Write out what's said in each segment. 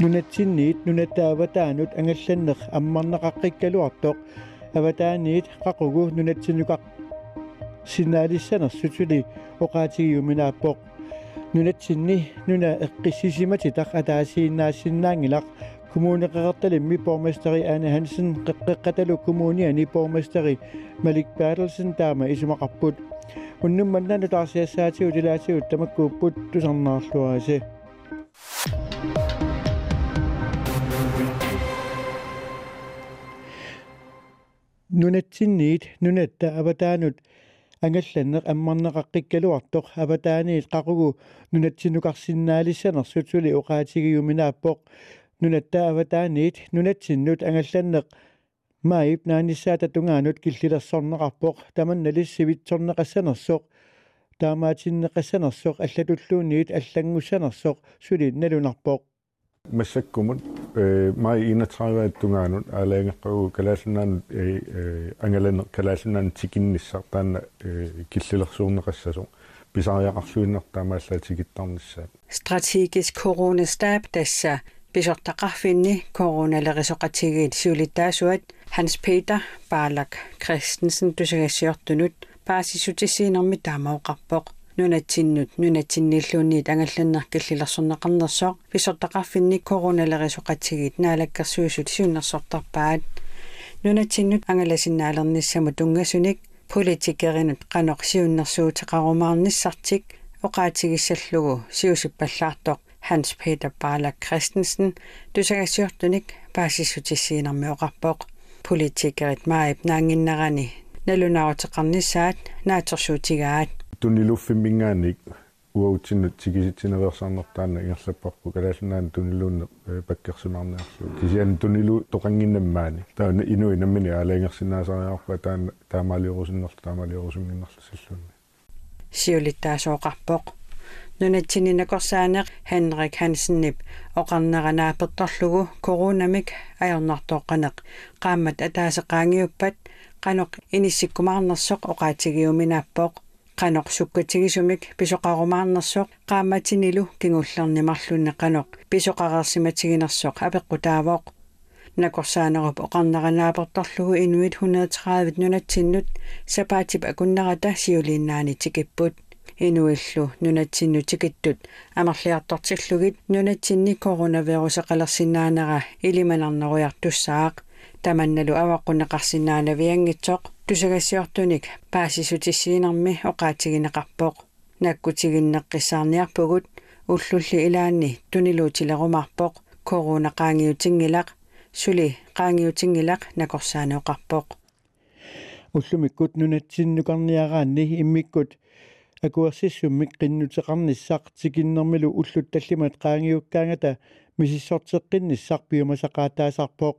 نوناتسنيت نوناتا أفتانوت أنجلنخ أما نقاقيكالو عطوق أفتانيت قاقوغو نوناتسنوكاق سينالي سنة سوتولي وقاتي يومنا بوق نوناتسني نونا إقسيسيماتي تاق أتاسي ناسنانجلاق كموني قغطلمي بومستري أنا هنسن قتلو كموني أني بومستري ملك بارلسن تاما إسمع قبود ونمنا نتعسيساتي ودلاتي وتمكو بود تسنى الله nunatsinniit nunatta avataanut ангалланнеқ аммарнеқаққиккалуартоқ аватааниит қақугу нунатсинукарсиннаалиссанерсут сули уқаатигиуминааппоқ нунатта аватааниит нунатсиннут ангалланнеқ маип нааниссаата тунгаанут киллилерсорнеқарпоқ. Таманналиссивитсорнеқассанерсоқ таамаатиннеқассанерсоқ аллатуллуунниит аллангуссанерсоқ сули налунарпоқ. Массаккумут э май 31 тунгаанут аалаангеққагу калааллунаан э ангалан калааллунаан тикинниссар таана киллилерсуурнеқассасо писариақарлуиннертаамааллаа тикиттарниссаат стратегис коронастаб тасса писортақарфинни короналерисоқатигиит суулиттаасуат Hans Peter Barlak Christensen тусагассиортунут паасисутиссиинерми таамаоқарпоқ нунатсиннут нунатсинниллуунниит ангалланнер киллилерсорнеқарнерсоо писортақарфинни короналерисоқатсигит наалаккерсуисут сиуннерсортарпаат нунатсиннут ангаласиннаалерниссаму тунгасуник политикеринут қанеқ сиуннерсуутеқарумаарниссартик оқаатигиссаллугу сиусиппаллаартоқ Hans Peter Barlak Christensen тусагассиортуник паасиссутиссиинерми оқарпоқ политикерит маип наангиннарани налунаарутеқарниссаат наатерсуутигаат тунилуффиммингааник уаутсиннут тигиситсинериорсаарнертаана ингерлаппарпу калаалунаан тунилуунне паккерсимаарниарлу кисиан тунилу тоқангиннаммаани таана инуи наммини аалаингерсинаасариарпа таана таамаалиорусиннерлу таамаалиорусумгиннерлу силлунни сиулиттаасооқарпоқ нунатсининакорсаанеқ Henrik Hansenнип оқарнеранааперторлугу коронамик аернартооққанеқ qaammat атаасеқаангиуппат qaноқ иниссиккумаарнерсоқ оқаатигиуминааппоқ qaноқ суккатигисумик писоқарумаарнерсоқ qaammatинилу кигуллернимарлунне qaноқ писоқарерсиматигинерсоқ апеққутаавоқ накорсаанеруп оқарнеранааперторлугу инуит 130 нунатсиннут сапаатип акуннерата сиулииннаани тикиппут инуиллу нунатсинну тикиттут амерлиартортиллугит нунатсинни коронавирусеқалерсинаанера илиманарнеруяртуссаақ таманналу аваққунеқарсинаанавиангитсоқ тусагассиортуник паасисутиссиинерми оқаатигинеқарпоқ наккутигиннеққиссаарниарпугут уллулли илаанни тунилуутилерумарпоқ корона qaangiutiнгилақ сули qaangiutiнгилақ накорсаанеоқарпоқ. Уллумиккут нунатсиннукарниараанни иммиккут акуерсиссуммик qinnuteqarnissaq tikиннэрмилу уллут таллимат qaangiukkaangata мисиссортеққинниссар пиумасақаатаасарпоқ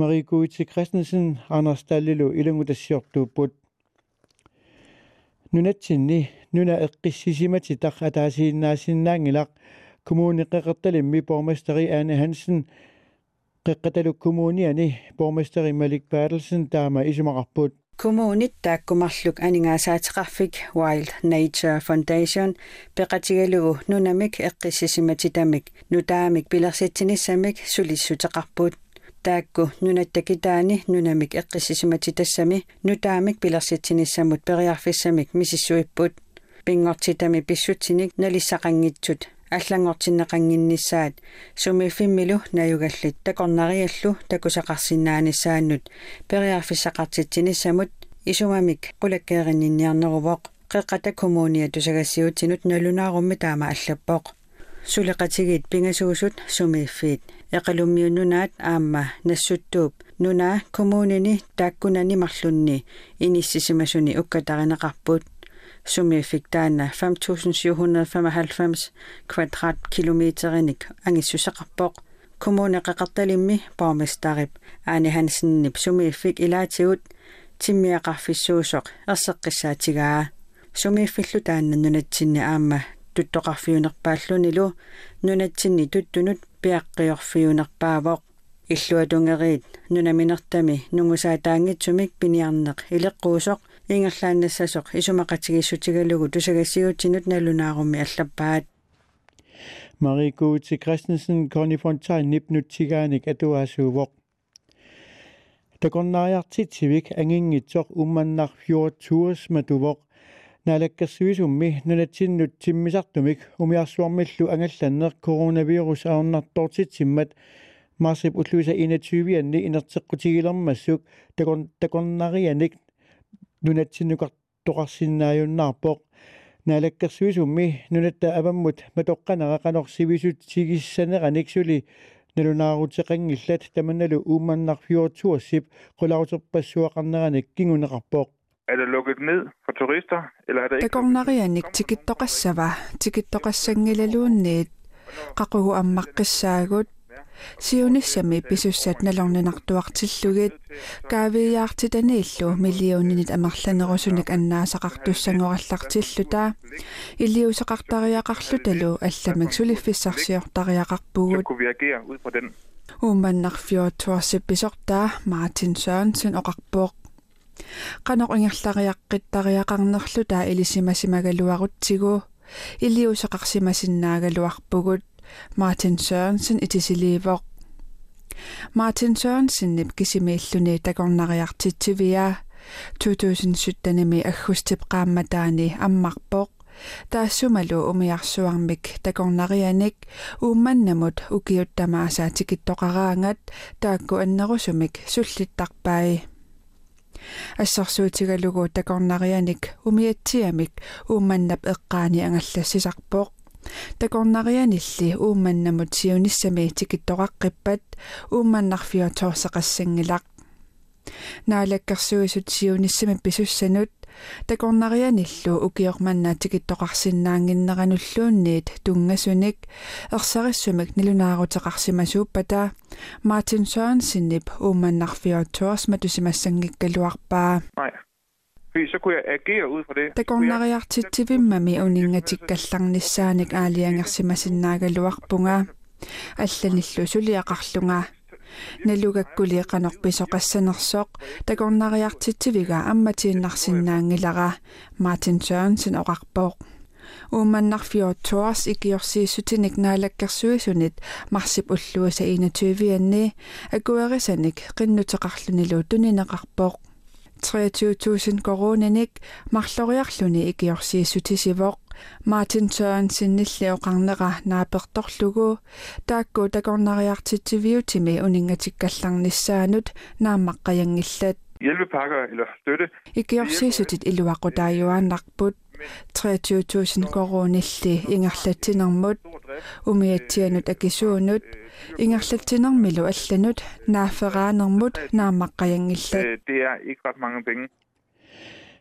Marikuitsi Christensen, Anders Dallilu ilangutassiortuupput nunatsinni nuna eqqissisimat taq ataasiinnaasiinnaangilaq kommune qeqertalimmi borgmesteri Anne Hansen. Qeqqataluk kommuniani borgmesteri Malik Bertelsen taama isumaqarput Kommunit taakkumarluk aningaasaateqarfik Wild Nature Foundation. Peqatigalugu nunamik eqqissisimat tamik nutaamik pilersittinissamik sulissuteqarput taakku nunattakitaani nunamik eqqissisimatitassami nutaamik pilersittinissamut periarfissamik misissuipput pingortitami pissutsinik nalissaqanngitsut аллангортиннеқангиннissaat сумиффиммилу наюгаллит такорнариаллу такусақарсинааниссааннут периарфиссақартитсинissamут исумамик қулаккееринниарнерувоқ қеққата коммуния тусагассиутинут налунаарумми таама аллаппоқ сулеқатигит пингасуусут сумиффиит эқалуммиуннунаат аама нассуттууп нунаа коммунини тааккунани марлунни иниссисимасуни уккатаринеқарпут sumifik taana 5795 kvadratkilometerinik angissusaqarpoq kommuneqaqartalimmi borgmesterip Arne Hansennip sumifik ilaatigut timmiaqarfissuusoq erseqqissaatigaa sumifillu taanna nunatsinni aamma tuttoqarfiunerpaallunilu nunatsinni tuttunut piaqqiorfiunerpaavoq иллуатунгериит нунаминертами нунгусаатаангитсумик пиниарнеқ. Илеққуусоқ ингерлааннассасоқ. Исумақатигиссутигалугу тусагассиутсинут налунаарумми аллаппаат. Marikuuti Christensen Conny Fontaine nipnutigaanik atuaasuuvoq такорнариартитсивик ангингитсоқ умманнар 14 матувоқ налаккерсуисумми нунатсиннут тиммисартумик умиарсуармиллу ангалланнеқ коронавирус аорнартортитсиммат марсип уллуиса 21-анни инертеққутигилермассук такор такорнарианик нунатсиннукартоқарсиннааюннаарпоқ налаккерсуисумми нунатта аваммут матоққанера қанорсивисут сигиссанераник сули налунаарутеқангиллат таманалу уумманнарфиортуассип qulauterpassuaqarneranik kinguneqarpoq er det lukket ned for turister, eller er det ikke... Takornarianik tikittoqassava, tikittoqassangilaluunniit qaqugu ammaqqissaagut сиунissами писуссат налорнинартуартиллугит каавиаартитанииллу миллионинит амерланерусуник аннаасақартуссангораллартиллута илиусеқартариақарлуталу алламик сулиффиссарсиортариақарпугут ууманнарфиор туарсипписортаа мартин сørенсен оқарпоқ fra den. uumannarfiortuarsippisortaa Martin Sørensen oqarpoq qanoq ingerlariaqqittariaqarnerluta ilisimasimagaluarutsigu illiusaqarsimasinnaaгаluарпугут Martin Sørensen itisiliivoq Martin Sørensen nip kisimiilluni takornariartitsivia 2017-nimi аггустип qaammatаани аммарпоq таассумалу умиарсуармик такорнарианик уумманнамут укиуттамааса тикиттоқараангат таакку аннерусумик суллиттарпаи ассарсуутигалугу такорнарианик умиатсиамик уумманнап эққаани ангаллассисарпоқ такорнарианилли уумманнамут сиуниссами тикиттоқаққиппат уумманнарфиа тоорсеқассангилақ наалаккерсуисут сиуниссами писуссанут такорнарианиллу укиорманна тикиттоқарсинаангиннерануллуунниит тунгасуник ерсариссумик нилунаарутеқарсимасууппата Мартин Sørensen уумманнарфиа тоорсма тусимассангиккалуарпаа Nej. Fordi så kunne jeg agere ud fra det. такорнариартитсивиммами униннгатиккалларниссааник аалиангерсимасиннаагалуарпунга алланиллу сулиақарлунга налугаккулиэқанорписоқассанерсоқ такорнариартитсивига амматииннарсиннаангилара Мартин Sørensen оқарпоқ уумманнарфио туарс икиорсииссутиник наалаккерсуисунит марсип уллуаса 21-анни акуэрисаник қиннутеқарлунилу тунинеқарпоқ 23000 коронаник марлориарлуни икиорсииссутисивоқ Martin Sørensen ниллиоқарнера нааперторлугу таакку такорнариартитсивиутими унингатиккалларниссаанут нааммаққаянгиллат Hjælpepakker eller støtte. икиорсиисутит илуақутааюааннарпут 23000 коронилли ингерлатсинермут умиатсианут акисуунут ингерлатсинермилу алланут наафераанермут нааммаққаянгиллат Øh, Det er ikke ret mange penge.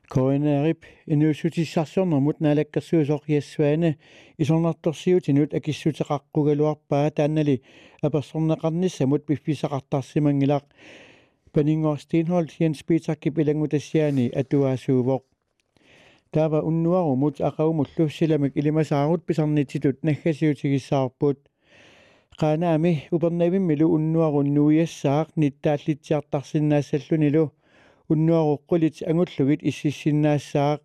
Koinaarip inuusutissarsornermut naalakkersuusoq yassuana isornartorsiutinut akissutеқарқугалуарпаа тааннали аперсорнеқарнissamut пиффисақартарсимангилақ панингор Stenholdt Jens Peter Kipilangutassiani atuaasuuvoq таава уннуарумут ақаумуллуссиламик илимасаарут писарнититут наггасиутигиссаарпут qaaнаами упернавиммилу уннуаруннуиассаақ ниттааллитсиартарсинаассаллунилу уннуаруққулит ангуллугит иссиссиннаассаақ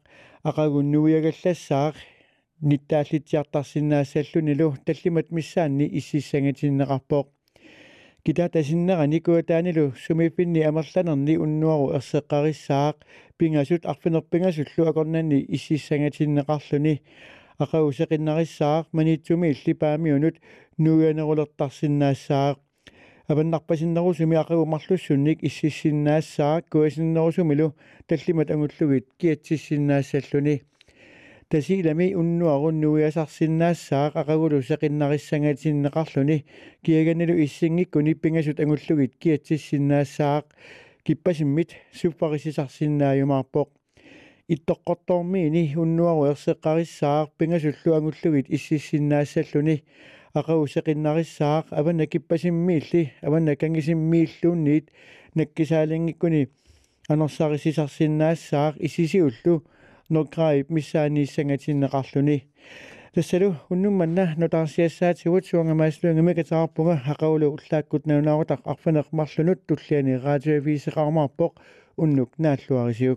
ақагуннуиагаллассаақ ниттааллитсиартарсинаассаллунилу таллимат миссаанни иссиссангатиннеқарпоқ кита тасиннерани куатаанилу сумиппинни амерланерни уннуару ерсеққариссаақ пингасут арфинерпингасуллу акорнанни иссиссангатиннеқарлуни ақаусеқиннариссаақ манитсуми иллипаамиунут нуианерулертарсинаассаақ аваннарпасиннерусуми ақагумарлуссунник иссиссиннаассаақ куасиннерусумилу таллимат ангуллугит киатсиссиннаассаллуни тасилами уннуаруннуиасарсиннаассаақ ақагулу сеқиннариссангатиннеқарлуни киаганилу иссингиккуни пингасут ангуллугит киатсиссиннаассаақ киппасиммит суппарисисарсиннааюмаарпоқ иттоққортормиини уннуару ерсеққариссаақ пингасуллу ангуллугит иссиссиннаассаллуни ақагу сеқиннариссаақ аванна киппасиммиилли аванна кангисиммииллуунниит наккисаалингиккуни анерсарисисарсиннаассаақ исисиуллу нокраип миссаанииссангатиннеқарлуни тассалу уннумманна нотарсиассаатигут суангамааслуангамикатаарпунга хақаулу уллааккут наунаарутақ арфанеқ марлунут туллиани радиовисеқармаарпоқ уннук нааллуарисиук